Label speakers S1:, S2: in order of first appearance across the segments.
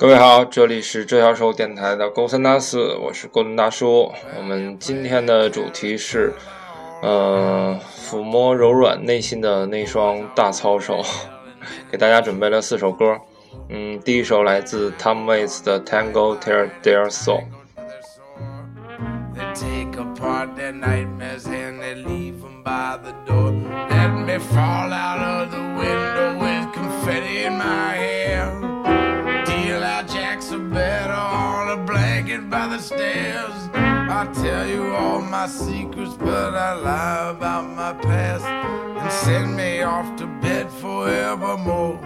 S1: 各位好，这里是这小手电台的勾三搭四，我是勾三大叔。我们今天的主题是，呃，抚摸柔软内心的那双大操手，给大家准备了四首歌。嗯，第一首来自 Tom Waits 的 Tango Tear Their Soul。
S2: Stairs. I tell you all my secrets, but I lie about my past and send me off to bed forevermore.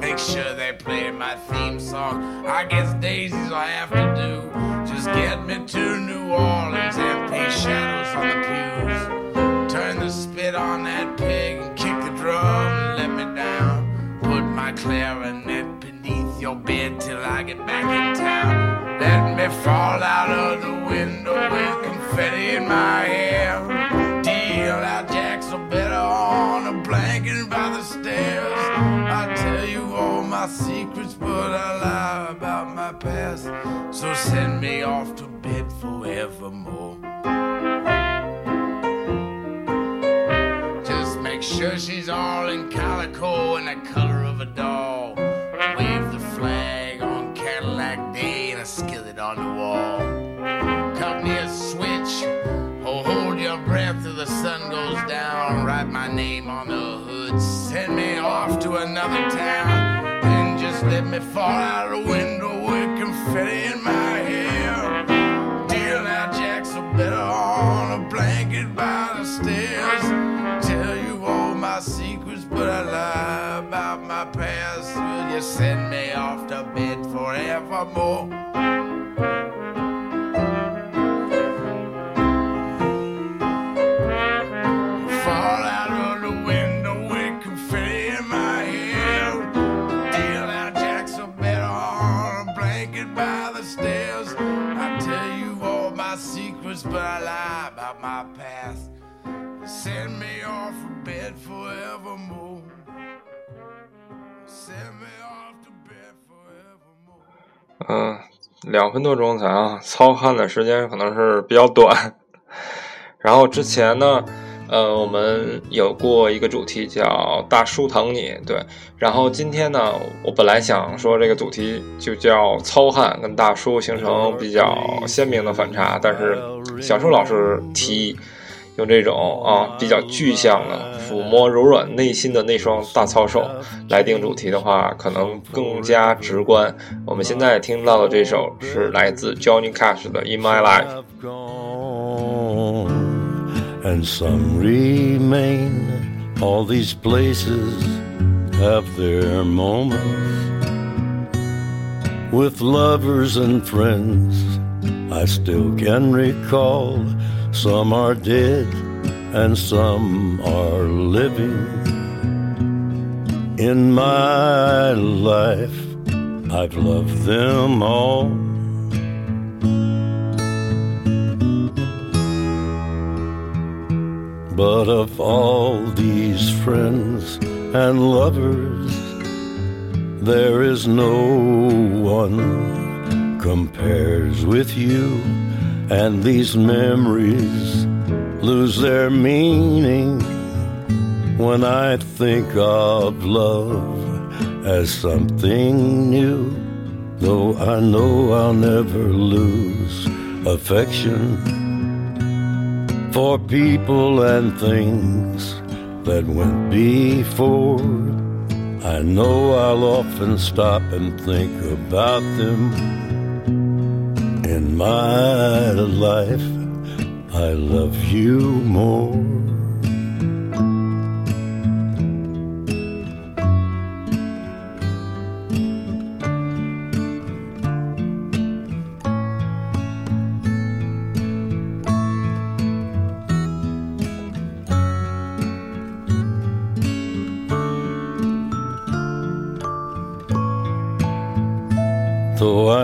S2: Make sure they play my theme song. I guess daisies I have to do. Just get me to New Orleans and paint shadows on the pews. Turn the spit on that pig and kick the drum and let me down. Put my clarinet your bed till I get back in town. Let me fall out of the window with confetti in my hair. Deal out jacks or better on a blanket by the stairs. I tell you all my secrets, but I lie about my past. So send me off to bed forevermore. Just make sure she's all in calico and the color of a doll. Another town. And just let me fall out the window with confetti in my hair. Deal out jacks are better on a blanket by the stairs. Tell you all my secrets, but I lie about my past. Will you send me off to bed forevermore?
S1: 嗯，两分多钟才啊，操汉的时间可能是比较短。然后之前呢，呃，我们有过一个主题叫“大叔疼你”，对。然后今天呢，我本来想说这个主题就叫“糙汉”跟“大叔”形成比较鲜明的反差，但是小树老师提议用这种啊比较具象的抚摸柔软内心的那双大操手来定主题的话，可能更加直观。我们现在听到的这首是来自 Johnny Cash 的《In My Life》。
S3: have gone, and some remain. All these places have their moments with lovers and friends. I still can recall some are dead and some are living. In my life, I've loved them all. But of all these friends and lovers, there is no one compares with you, and these memories lose their meaning when I think of love as something new. Though I know I'll never lose affection for people and things that went before. I know I'll often stop and think about them. In my life, I love you more.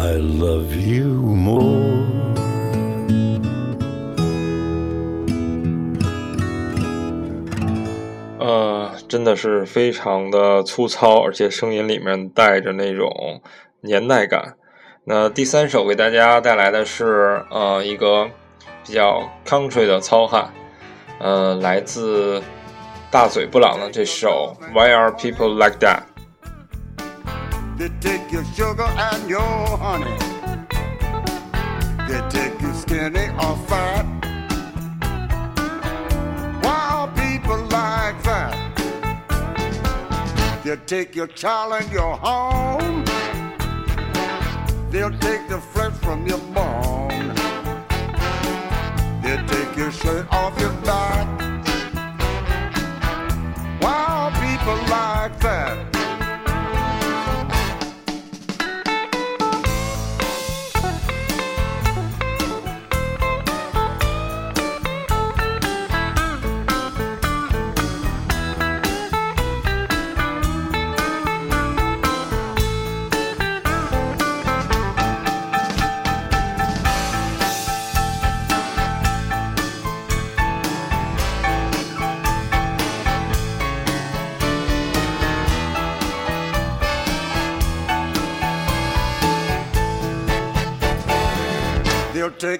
S3: I love you more.
S1: 呃，真的是非常的粗糙，而且声音里面带着那种年代感。那第三首给大家带来的是呃一个比较 country 的糙汉，呃，来自大嘴布朗的这首 Why Are People Like That？
S4: They take your sugar and your honey. They take you skinny or fat. Are people like that? They'll take your child and your home. They'll take the flesh from your bone. They'll take your shirt off your back.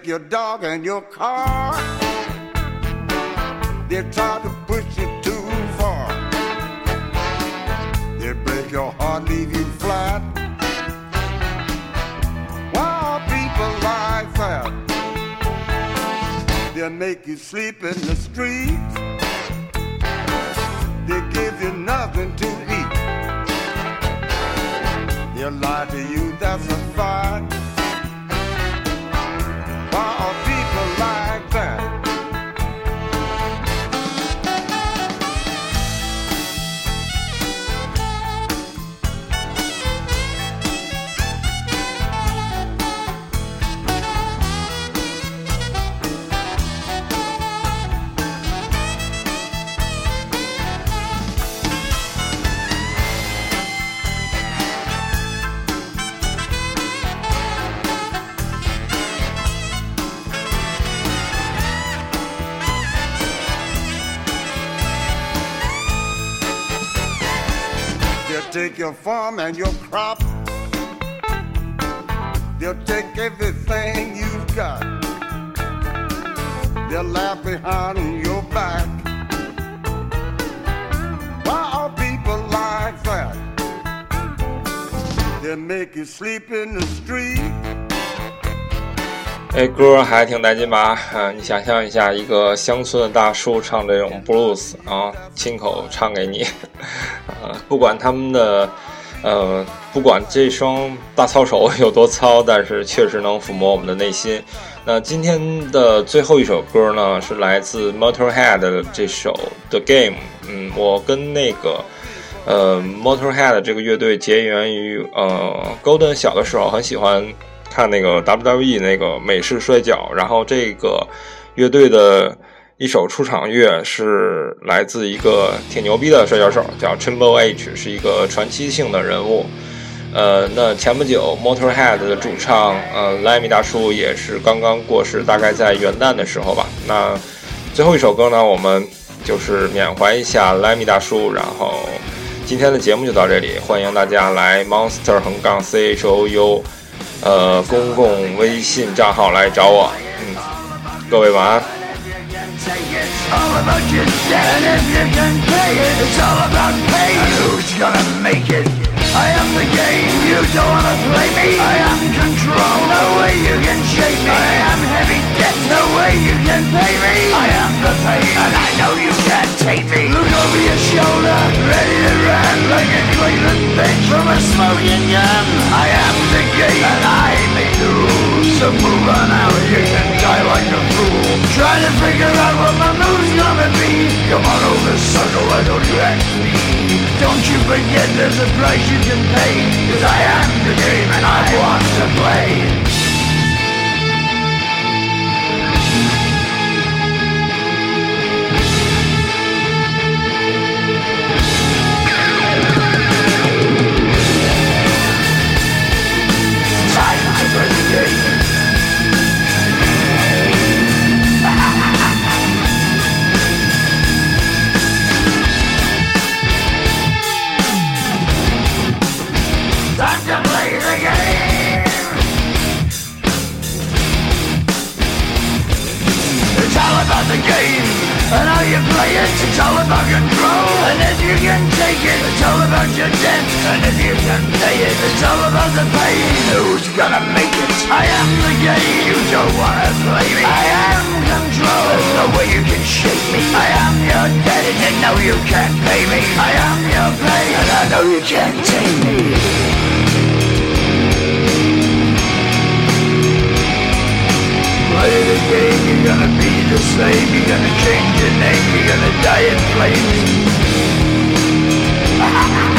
S4: Your dog and your car. They'll try to push you too far. They'll break your heart, leave you flat. Why are people like that? They'll make you sleep in the streets. They give you nothing to eat. They'll lie to you, that's a fact. Your farm and your crop. They'll take everything you've got. They'll laugh behind your back. Why are people like that? They'll make you sleep in the street.
S1: 这歌还挺带劲吧？啊，你想象一下，一个乡村的大叔唱这种 blues 啊，亲口唱给你，呃，不管他们的，呃，不管这双大操手有多糙，但是确实能抚摸我们的内心。那今天的最后一首歌呢，是来自 Motorhead 的这首 The Game。嗯，我跟那个。呃，Motorhead 这个乐队结缘于呃，Golden 小的时候很喜欢看那个 WWE 那个美式摔跤，然后这个乐队的一首出场乐是来自一个挺牛逼的摔跤手，叫 Triple H，是一个传奇性的人物。呃，那前不久 Motorhead 的主唱呃莱米大叔也是刚刚过世，大概在元旦的时候吧。那最后一首歌呢，我们就是缅怀一下莱米大叔，然后。今天的节目就到这里，欢迎大家来 Monster 横杠 C H O U，呃，公共微信账号来找我。嗯，各位晚安。
S5: It's all about your debt, and if you can pay it, it's all about pay. And who's gonna make it? I am the game, you don't wanna play me. I am control, no way you can shake me. I am heavy debt, no way you can pay me. I am the pain, and I know you can't take me. Look over your shoulder, ready to run like a Cleveland bench from a smoking gun. I am the game, and I So move on out, you can die like a fool. Trying to figure out what my move's gonna be. Come on over, sucker, why don't you ask me? Don't you forget there's a price you can pay. Cause I am the game and I want to play you can't take me. play the game, you're gonna be the same You're gonna change your name, you're gonna die in flames